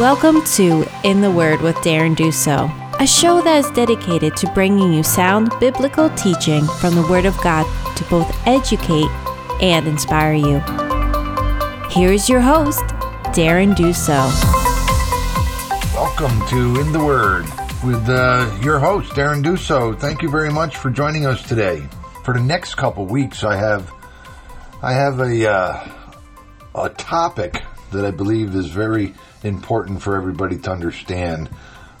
Welcome to In the Word with Darren Duso, a show that is dedicated to bringing you sound biblical teaching from the Word of God to both educate and inspire you. Here is your host, Darren Duso. Welcome to In the Word with uh, your host, Darren Duso. Thank you very much for joining us today. For the next couple weeks, I have I have a uh, a topic that I believe is very important for everybody to understand,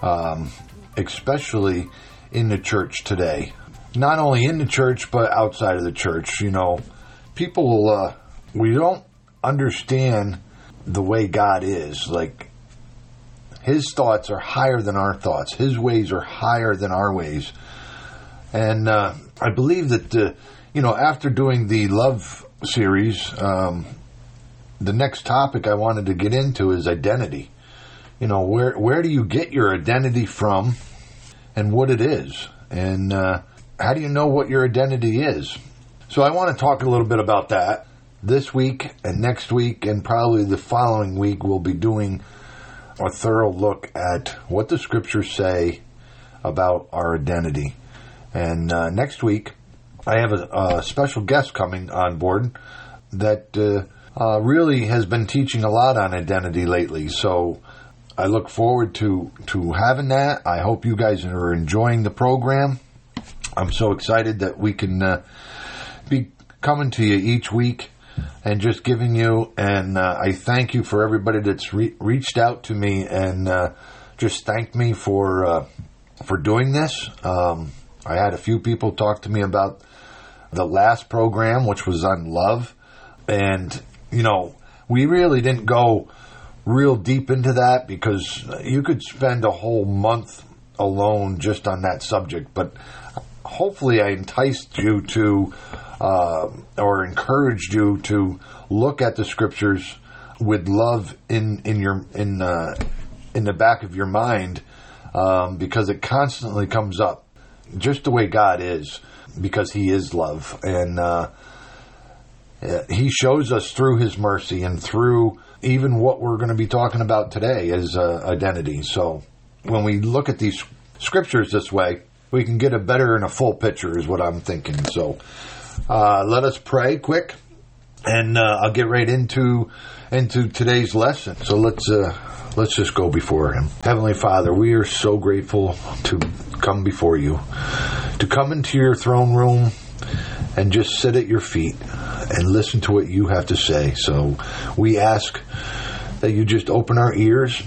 um, especially in the church today. Not only in the church, but outside of the church. You know, people, uh, we don't understand the way God is. Like, His thoughts are higher than our thoughts, His ways are higher than our ways. And uh, I believe that, uh, you know, after doing the love series, um, the next topic I wanted to get into is identity. You know, where where do you get your identity from, and what it is, and uh, how do you know what your identity is? So I want to talk a little bit about that this week and next week, and probably the following week. We'll be doing a thorough look at what the scriptures say about our identity. And uh, next week, I have a, a, special guest coming on board that. Uh, uh, really has been teaching a lot on identity lately. So I look forward to to having that. I hope you guys are enjoying the program. I'm so excited that we can uh, be coming to you each week and just giving you. And uh, I thank you for everybody that's re- reached out to me and uh, just thanked me for uh, for doing this. Um, I had a few people talk to me about the last program, which was on love, and you know, we really didn't go real deep into that because you could spend a whole month alone just on that subject. But hopefully, I enticed you to uh, or encouraged you to look at the scriptures with love in in your in uh, in the back of your mind um, because it constantly comes up, just the way God is, because He is love and. Uh, he shows us through his mercy and through even what we're going to be talking about today is uh, identity. So when we look at these scriptures this way, we can get a better and a full picture, is what I'm thinking. So uh, let us pray quick, and uh, I'll get right into into today's lesson. So let's uh, let's just go before Him. Heavenly Father, we are so grateful to come before you, to come into your throne room and just sit at your feet and listen to what you have to say. So we ask that you just open our ears,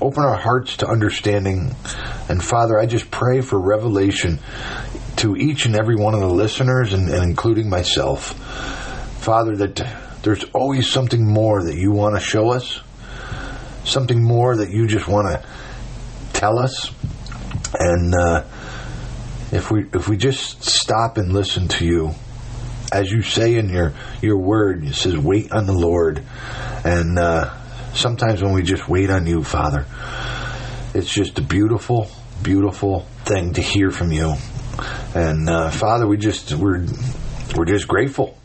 open our hearts to understanding. And Father, I just pray for revelation to each and every one of the listeners and, and including myself. Father, that there's always something more that you want to show us, something more that you just want to tell us. And uh, if we if we just stop and listen to you, as you say in your your word, it says, "Wait on the Lord." And uh, sometimes when we just wait on you, Father, it's just a beautiful, beautiful thing to hear from you. And uh, Father, we just we're we're just grateful.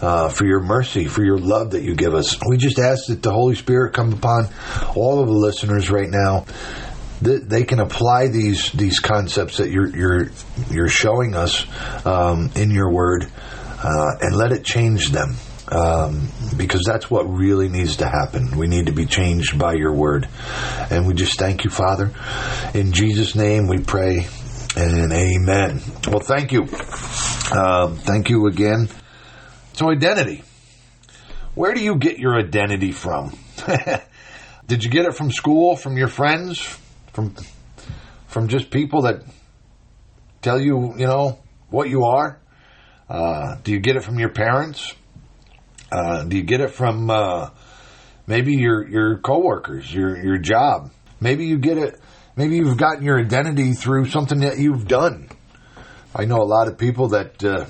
Uh, for your mercy, for your love that you give us. We just ask that the Holy Spirit come upon all of the listeners right now That they can apply these these concepts that you're you're you're showing us um, in your word uh, and let it change them. Um, because that's what really needs to happen. We need to be changed by your word. And we just thank you, Father. In Jesus' name we pray and amen. Well, thank you. Um, thank you again. So, identity. Where do you get your identity from? Did you get it from school, from your friends, from from just people that tell you, you know, what you are? Uh, do you get it from your parents? Uh, do you get it from uh, maybe your your coworkers, your your job? Maybe you get it. Maybe you've gotten your identity through something that you've done. I know a lot of people that uh,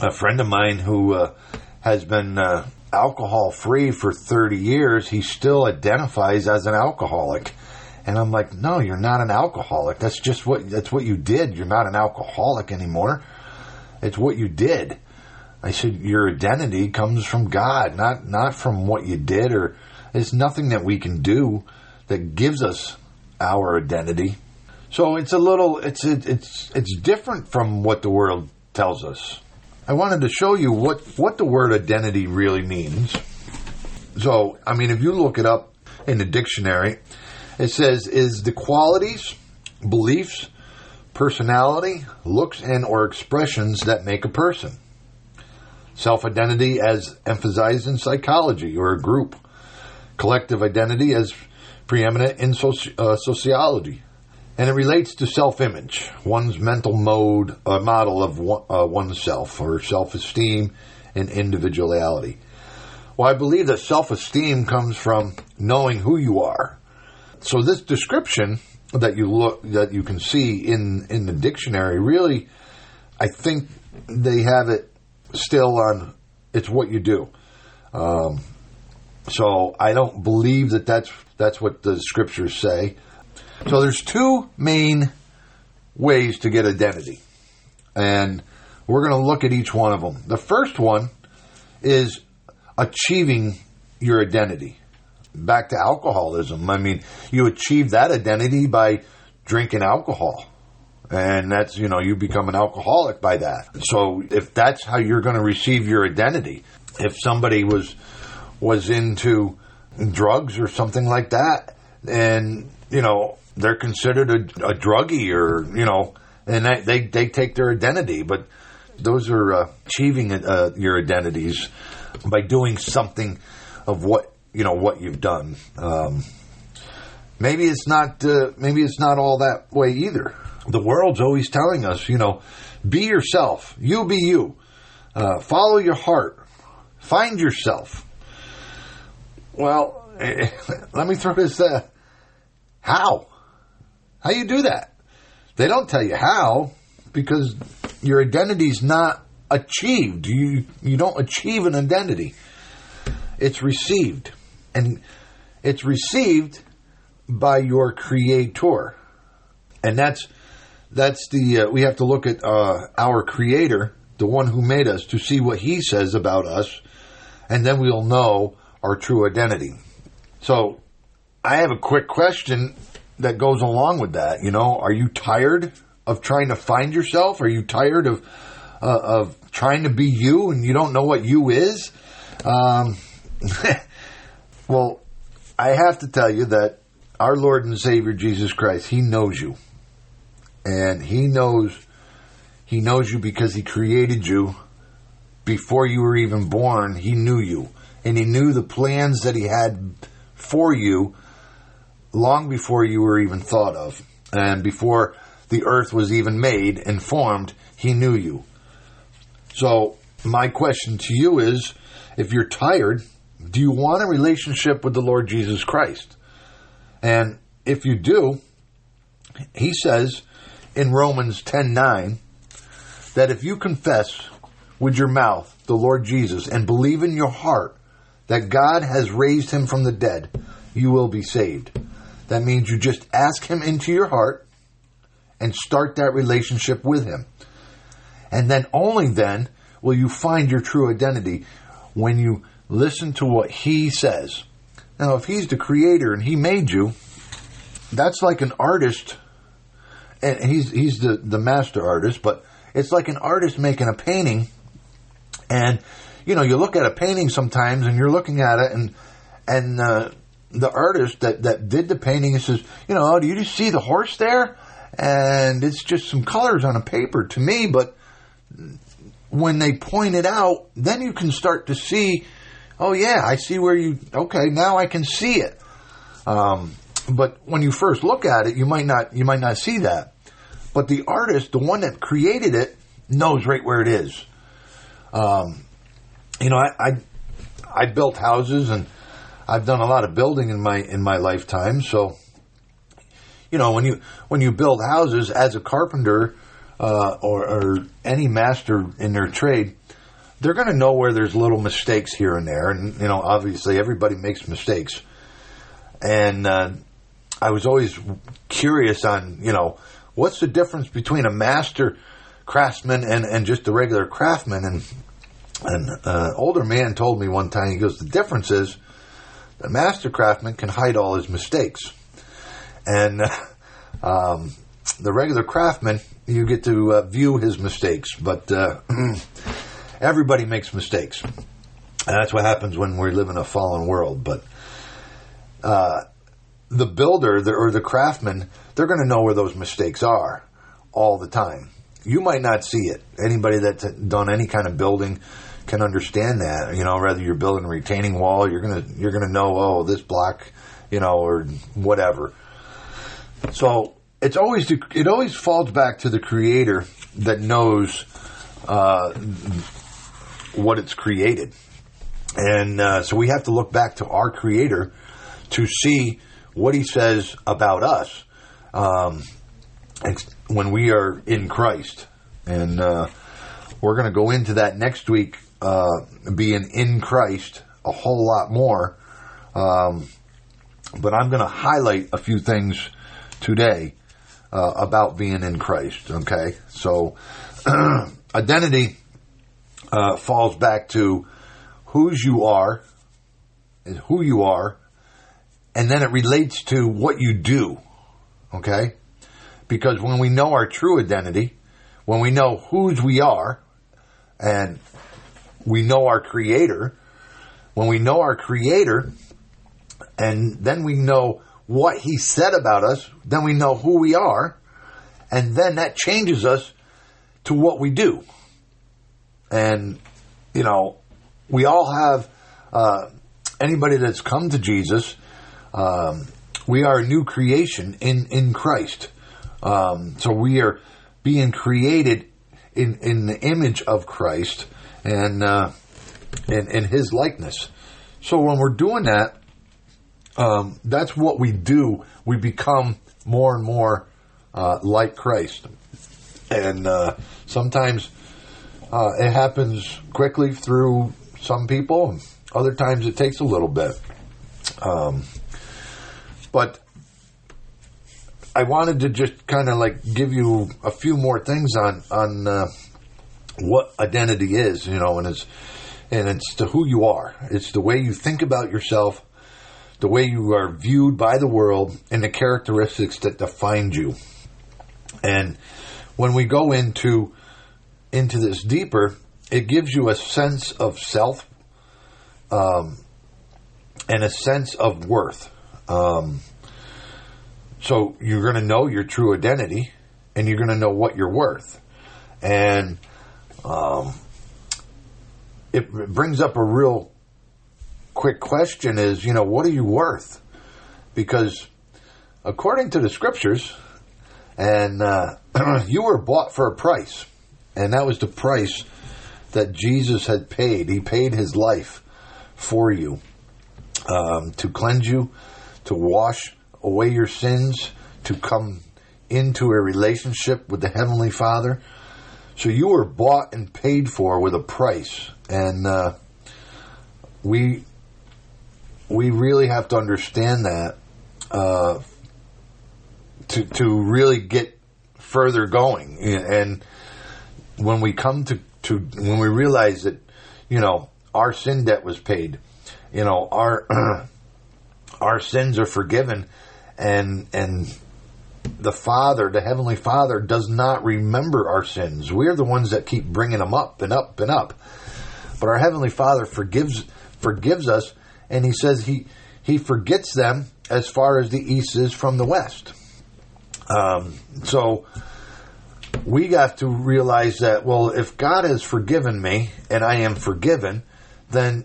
a friend of mine who uh, has been uh, alcohol free for 30 years, he still identifies as an alcoholic. And I'm like, no, you're not an alcoholic. That's just what that's what you did. You're not an alcoholic anymore. It's what you did. I said your identity comes from God, not not from what you did or it's nothing that we can do that gives us our identity. So it's a little it's it's it's different from what the world tells us. I wanted to show you what what the word identity really means. So, I mean, if you look it up in the dictionary, it says is the qualities, beliefs, personality, looks and or expressions that make a person. Self-identity as emphasized in psychology or a group. Collective identity as preeminent in soci- uh, sociology. And it relates to self-image, one's mental mode, a model of one, uh, oneself, or self-esteem and individuality. Well, I believe that self-esteem comes from knowing who you are. So this description that you look that you can see in in the dictionary really, I think they have it still on. It's what you do. Um, so I don't believe that that's that's what the scriptures say. So there's two main ways to get identity. And we're going to look at each one of them. The first one is achieving your identity. Back to alcoholism. I mean, you achieve that identity by drinking alcohol. And that's, you know, you become an alcoholic by that. So if that's how you're going to receive your identity, if somebody was was into drugs or something like that, and you know they're considered a, a druggie or you know, and they, they they take their identity, but those are uh, achieving uh, your identities by doing something of what you know what you've done. Um, maybe it's not uh, maybe it's not all that way either. The world's always telling us, you know, be yourself. You be you. Uh, follow your heart. Find yourself. Well, let me throw this. Uh, how? How you do that? They don't tell you how because your identity's not achieved. You you don't achieve an identity. It's received, and it's received by your creator, and that's that's the uh, we have to look at uh, our creator, the one who made us, to see what he says about us, and then we'll know our true identity. So, I have a quick question that goes along with that. You know, are you tired of trying to find yourself? Are you tired of uh, of trying to be you and you don't know what you is? Um, well, I have to tell you that our Lord and Savior Jesus Christ, He knows you, and He knows He knows you because He created you before you were even born. He knew you, and He knew the plans that He had for you long before you were even thought of, and before the earth was even made and formed. He knew you. So, my question to you is if you're tired, do you want a relationship with the Lord Jesus Christ? And if you do, he says in Romans 10:9 that if you confess with your mouth the Lord Jesus and believe in your heart that God has raised him from the dead, you will be saved. That means you just ask him into your heart and start that relationship with him. And then only then will you find your true identity when you listen to what he says. Now, if he's the creator and he made you, that's like an artist, and he's he's the the master artist, but it's like an artist making a painting, and you know you look at a painting sometimes, and you're looking at it, and and uh, the artist that that did the painting says, you know, oh, do you just see the horse there? And it's just some colors on a paper to me, but when they point it out, then you can start to see, oh yeah, I see where you, okay, now I can see it. Um, but when you first look at it, you might not, you might not see that. But the artist, the one that created it, knows right where it is. Um, you know, I, I, I built houses and I've done a lot of building in my in my lifetime. So, you know, when you when you build houses as a carpenter uh, or, or any master in their trade, they're going to know where there's little mistakes here and there, and you know, obviously everybody makes mistakes. And uh, I was always curious on, you know, what's the difference between a master craftsman and, and just a regular craftsman? And an uh, older man told me one time, he goes, the difference is The master craftsman can hide all his mistakes. And um, the regular craftsman, you get to uh, view his mistakes, but uh, everybody makes mistakes. And that's what happens when we live in a fallen world. But uh, the builder the, or the craftsman, they're going to know where those mistakes are all the time. You might not see it. Anybody that's done any kind of building can understand that. You know, whether you're building a retaining wall, you're gonna you're gonna know, oh, this block, you know, or whatever. So it's always it always falls back to the creator that knows uh, what it's created, and uh, so we have to look back to our creator to see what he says about us um, when we are in Christ, and uh, we're going to go into that next week, uh, being in Christ a whole lot more. Um, but I'm going to highlight a few things today uh, about being in Christ. Okay, so identity uh, falls back to whose you are, and who you are, and then it relates to what you do. Okay, because when we know our true identity, when we know whose we are, and we know our Creator, when we know our Creator, and then we know what he said about us, then we know who we are, and then that changes us to what we do. And, you know, we all have, uh, anybody that's come to Jesus, um, we are a new creation in, in Christ. Um, so we are being created in, in the image of Christ and, uh, in, in his likeness. So when we're doing that, um, that's what we do. We become more and more uh, like Christ, and uh, sometimes uh, it happens quickly through some people, other times it takes a little bit. Um, but I wanted to just kind of like give you a few more things on on uh, what identity is, you know, and it's and it's to who you are. It's the way you think about yourself the way you are viewed by the world, and the characteristics that define you. And when we go into into this deeper, it gives you a sense of self um, and a sense of worth. Um, so you're going to know your true identity, and you're going to know what you're worth, and um, it brings up a real quick question is, you know, what are you worth? Because according to the scriptures, and uh, you were bought for a price, and that was the price that Jesus had paid. He paid his life for you um, to cleanse you, to wash away your sins, to come into a relationship with the Heavenly Father. So you were bought and paid for with a price, and uh, we we really have to understand that uh, to to really get further going. And when we come to, to when we realize that you know our sin debt was paid, you know our our sins are forgiven, and and the Father, the Heavenly Father, does not remember our sins. We're the ones that keep bringing them up and up and up. But our Heavenly Father forgives forgives us and he says he he forgets them as far as the east is from the west. Um, so we have to realize that well, if God has forgiven me and I am forgiven, then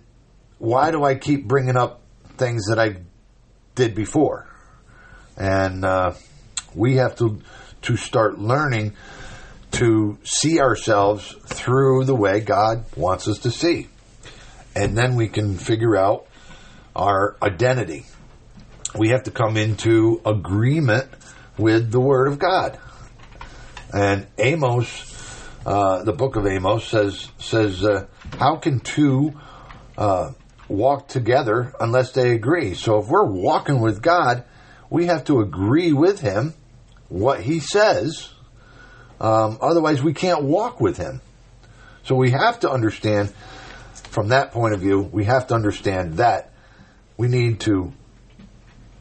why do I keep bringing up things that I did before? And uh, we have to to start learning to see ourselves through the way God wants us to see. And then we can figure out our identity. We have to come into agreement with the Word of God. And Amos, uh, the book of Amos says says, uh, "How can two uh, walk together unless they agree?" So if we're walking with God, we have to agree with Him what He says. Um, otherwise, we can't walk with Him. So we have to understand, from that point of view, we have to understand that we need to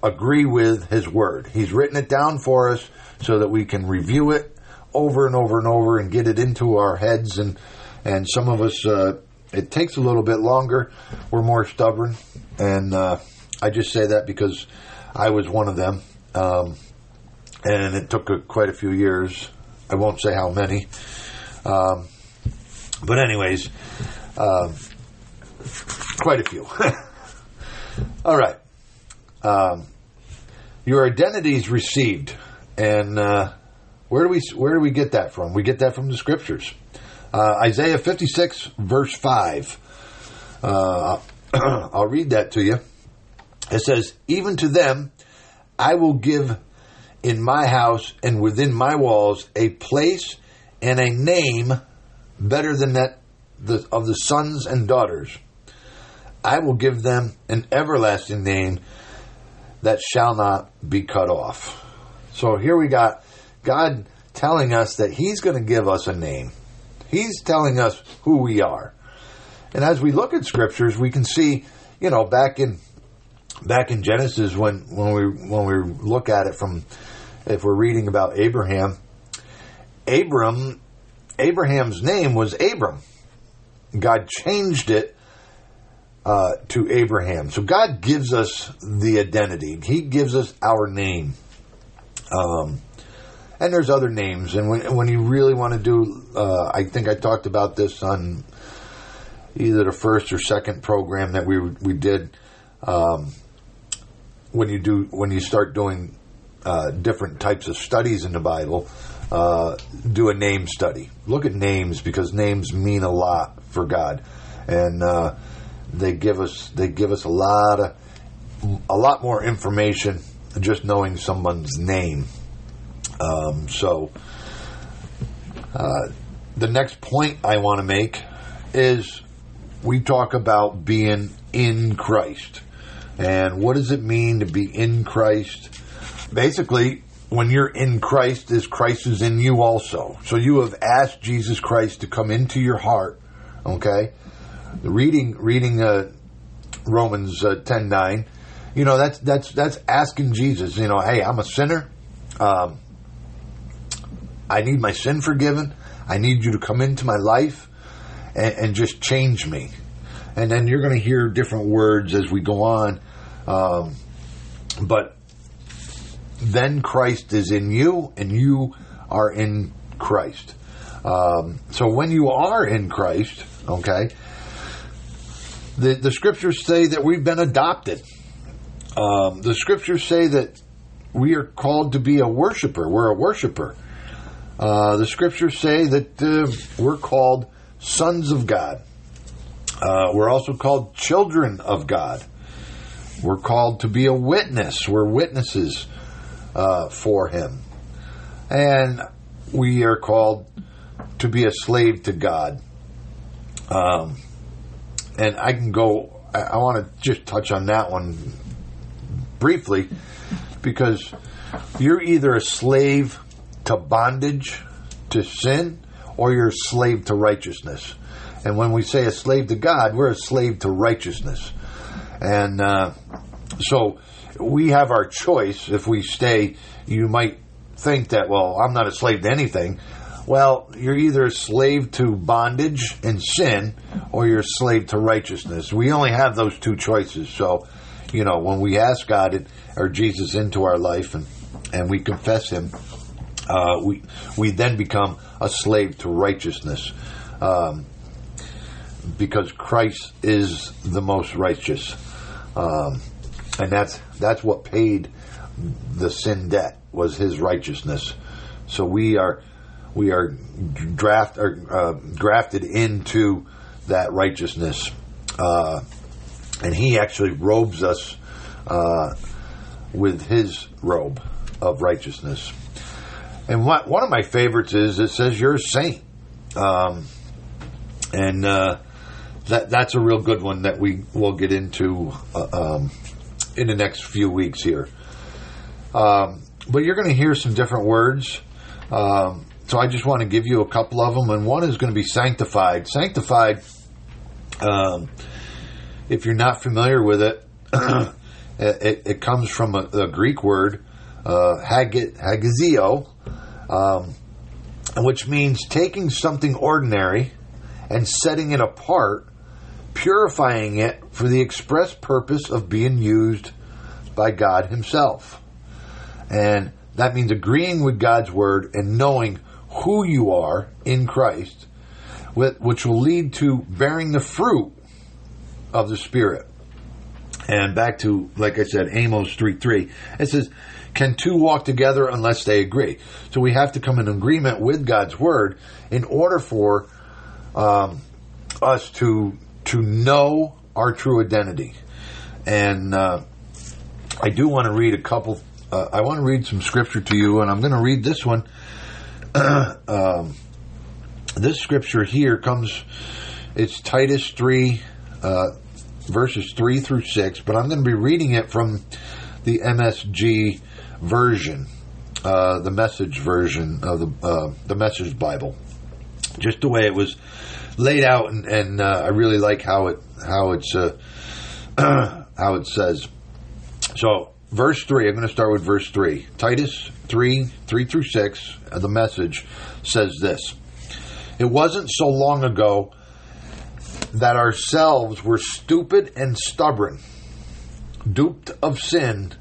agree with His Word. He's written it down for us so that we can review it over and over and over and get it into our heads. And and some of us, uh, it takes a little bit longer. We're more stubborn, and uh, I just say that because I was one of them, um, and it took a, quite a few years. I won't say how many, um, but anyways, um, quite a few. All right. Um, your identity is received, and uh, where do we where do we get that from? We get that from the scriptures. Uh, Isaiah fifty six verse five. Uh, I'll read that to you. It says, "Even to them, I will give in my house and within my walls a place and a name better than that of the sons and daughters." I will give them an everlasting name that shall not be cut off. So here we got God telling us that He's going to give us a name. He's telling us who we are. And as we look at scriptures, we can see, you know, back in back in Genesis when when we when we look at it from if we're reading about Abraham, Abram Abraham's name was Abram. God changed it uh, to Abraham. So God gives us the identity. He gives us our name. Um, and there's other names. And when, when you really want to do, uh, I think I talked about this on either the first or second program that we we did. Um, when you do when you start doing uh, different types of studies in the Bible, uh, do a name study. Look at names because names mean a lot for God, and uh, they give us they give us a lot of a lot more information than just knowing someone's name. Um, so uh, the next point I want to make is we talk about being in Christ. And what does it mean to be in Christ? Basically, when you're in Christ, is Christ is in you also. So you have asked Jesus Christ to come into your heart. Okay, reading reading uh, Romans uh, ten nine, you know that's that's that's asking Jesus. You know, hey, I'm a sinner. Um, I need my sin forgiven. I need you to come into my life and, and just change me. And then you're going to hear different words as we go on. Um, but then Christ is in you, and you are in Christ. Um, so when you are in Christ, okay, the, the scriptures say that we've been adopted. Um, the scriptures say that we are called to be a worshiper. We're a worshiper. Uh, the scriptures say that uh, we're called sons of God. Uh, we're also called children of God. We're called to be a witness. We're witnesses uh, for Him. And we are called to be a slave to God. Um, and I can go, I, I want to just touch on that one briefly because you're either a slave to bondage, to sin, or you're a slave to righteousness. And when we say a slave to God, we're a slave to righteousness. And uh, so we have our choice. If we stay, you might think that, well, I'm not a slave to anything. Well, you're either a slave to bondage and sin, or you're a slave to righteousness. We only have those two choices. So, you know, when we ask God or Jesus into our life and, and we confess Him, uh, we we then become a slave to righteousness, um, because Christ is the most righteous, um, and that's that's what paid the sin debt was His righteousness. So we are we are draft or uh, grafted into that righteousness, uh, and He actually robes us uh, with His robe of righteousness. And what, one of my favorites is it says you're a saint, um, and uh, that that's a real good one that we will get into uh, um, in the next few weeks here. Um, but you're going to hear some different words. Um, so I just want to give you a couple of them, and one is going to be sanctified. Sanctified. Um, if you're not familiar with it, it, it, comes from a, a Greek word, uh, hagiazo, um, which means taking something ordinary and setting it apart, purifying it for the express purpose of being used by God Himself. And that means agreeing with God's word and knowing who you are in Christ, which will lead to bearing the fruit of the Spirit. And back to, like I said, Amos 3 3, it says, Can two walk together unless they agree? So we have to come in agreement with God's word in order for um, us to to know our true identity. And uh, I do want to read a couple. Uh, I want to read some scripture to you, and I'm going to read this one. um, this scripture here comes. It's Titus three, uh, verses three through six, but I'm going to be reading it from the MSG version, uh, the Message version of the uh, the Message Bible, just the way it was laid out, and, and uh, I really like how it how it's uh, how it says. So, verse three. I'm going to start with verse three. Titus three three through six. Uh, the message says this. It wasn't so long ago that ourselves were stupid and stubborn, duped of sin,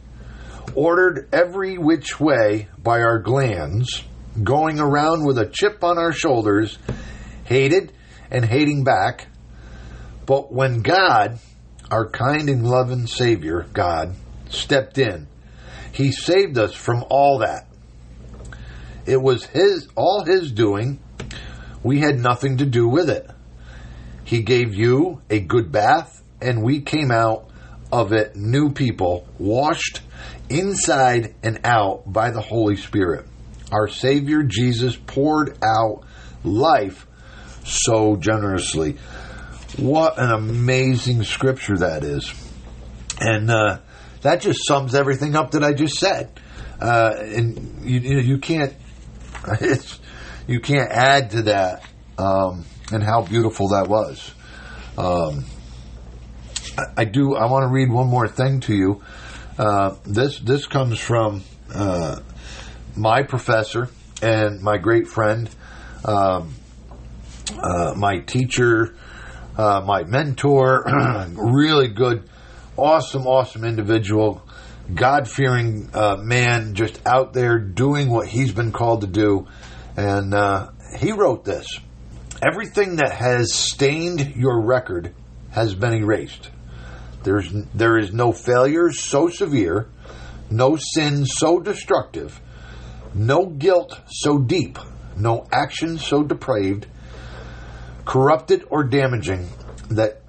ordered every which way by our glands, going around with a chip on our shoulders, hated and hating back. But when God, our kind and loving Savior, God, stepped in, He saved us from all that. It was His, all His doing. We had nothing to do with it. He gave you a good bath, and we came out of it new people, washed inside and out by the Holy Spirit. Our Savior Jesus poured out life so generously. What an amazing scripture that is. And uh, that just sums everything up that I just said. Uh, and you, you, you can't you can't add to that um, and how beautiful that was. Um, I, I, do. I want to read one more thing to you. Uh, this this comes from uh, my professor and my great friend, um, uh, my teacher, uh, my mentor, really good, awesome, awesome individual, God fearing uh, man, just out there doing what he's been called to do. And uh, he wrote this Everything that has stained your record has been erased. There's, there is no failure so severe, no sin so destructive, no guilt so deep, no action so depraved corrupted or damaging, that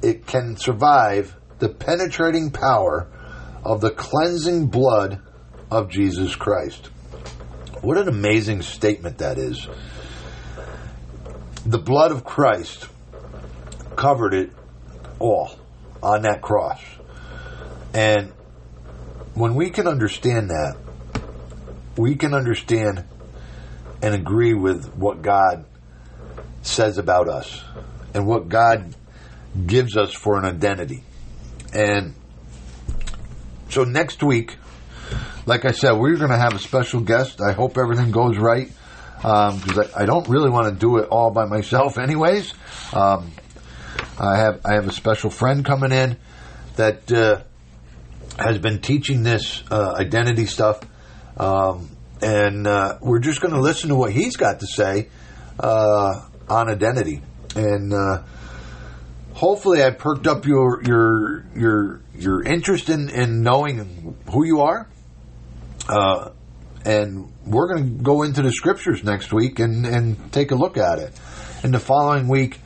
it can survive the penetrating power of the cleansing blood of Jesus Christ. What an amazing statement that is. The blood of Christ covered it all on that cross. And when we can understand that, we can understand and agree with what God says about us and what God gives us for an identity. And so next week, like I said, we're going to have a special guest. I hope everything goes right because um, I, I, don't really want to do it all by myself, anyways. Um, I have I have a special friend coming in that uh, has been teaching this uh, identity stuff, um, and uh, we're just going to listen to what he's got to say uh, on identity, and uh, hopefully, I perked up your your your your interest in, in knowing who you are. Uh, and we're going to go into the scriptures next week and, and take a look at it. And the following week,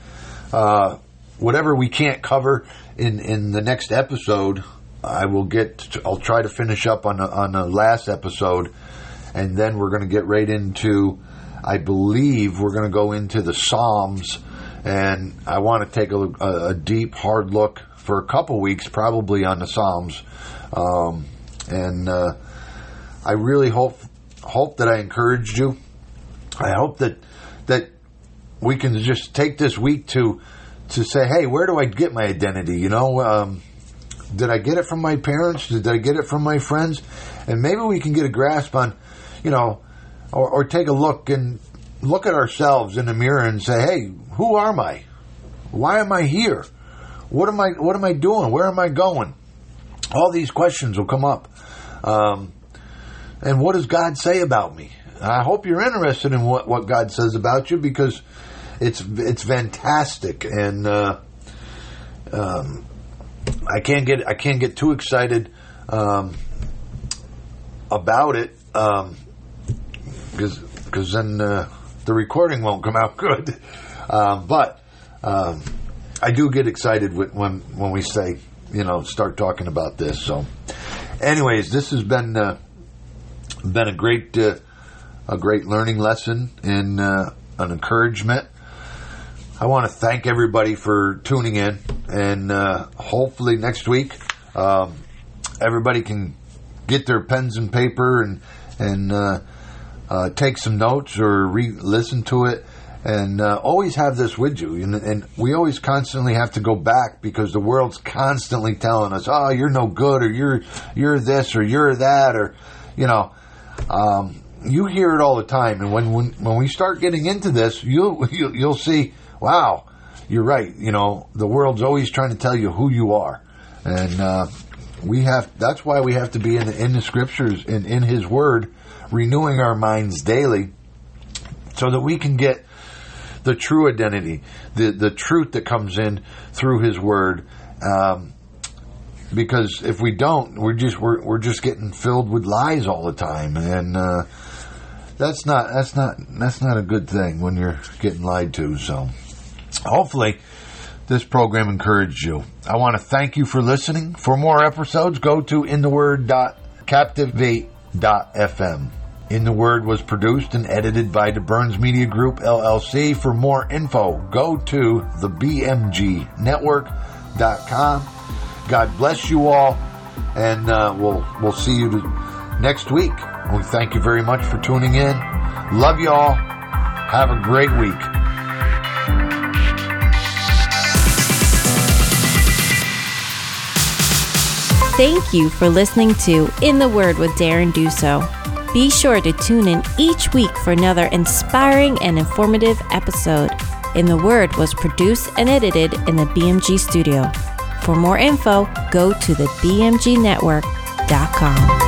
uh, whatever we can't cover in, in the next episode, I will get. To, I'll try to finish up on the, on the last episode, and then we're going to get right into I believe we're going to go into the Psalms, and I want to take a, a deep, hard look for a couple weeks, probably on the Psalms. Um, and uh, I really hope hope that I encouraged you. I hope that that we can just take this week to to say, hey, where do I get my identity? You know, um, Did I get it from my parents? Did I get it from my friends? And maybe we can get a grasp on, you know, or, or take a look and look at ourselves in the mirror and say, hey, who am I? Why am I here? What am I? What am I doing? Where am I going? All these questions will come up. Um, and what does God say about me? I hope you're interested in what, what God says about you because it's it's fantastic and uh, um, I can't get I can't get too excited um, about it because um, because then uh, the recording won't come out good. Um, but um, I do get excited when when we say you know start talking about this. So, anyways, this has been uh, been a great uh, a great learning lesson and uh, an encouragement. I want to thank everybody for tuning in, and uh, hopefully next week um, everybody can get their pens and paper and and uh, uh, take some notes or re-listen to it. And uh, always have this with you, and, and we always constantly have to go back because the world's constantly telling us, "Oh, you're no good," or "You're you're this," or "You're that," or you know. Um, you hear it all the time, and when when, when we start getting into this, you'll, you'll you'll see, wow, you're right. You know, the world's always trying to tell you who you are, and uh, we have. That's why we have to be in the, in the scriptures and in His Word, renewing our minds daily, so that we can get the true identity, the the truth that comes in through His Word. Um, because if we don't, we're just we're, we're just getting filled with lies all the time, and uh, that's not that's not that's not a good thing when you're getting lied to. So, hopefully, this program encouraged you. I want to thank you for listening. For more episodes, go to intheword.captivate.fm. In the Word was produced and edited by the Burns Media Group LLC. For more info, go to thebmgnetwork.com. God bless you all, and uh, we'll we'll see you next week. We thank you very much for tuning in. Love you all. Have a great week. Thank you for listening to In the Word with Darren Duso. Be sure to tune in each week for another inspiring and informative episode. In the Word was produced and edited in the BMG studio. For more info, go to the BMGnetwork.com.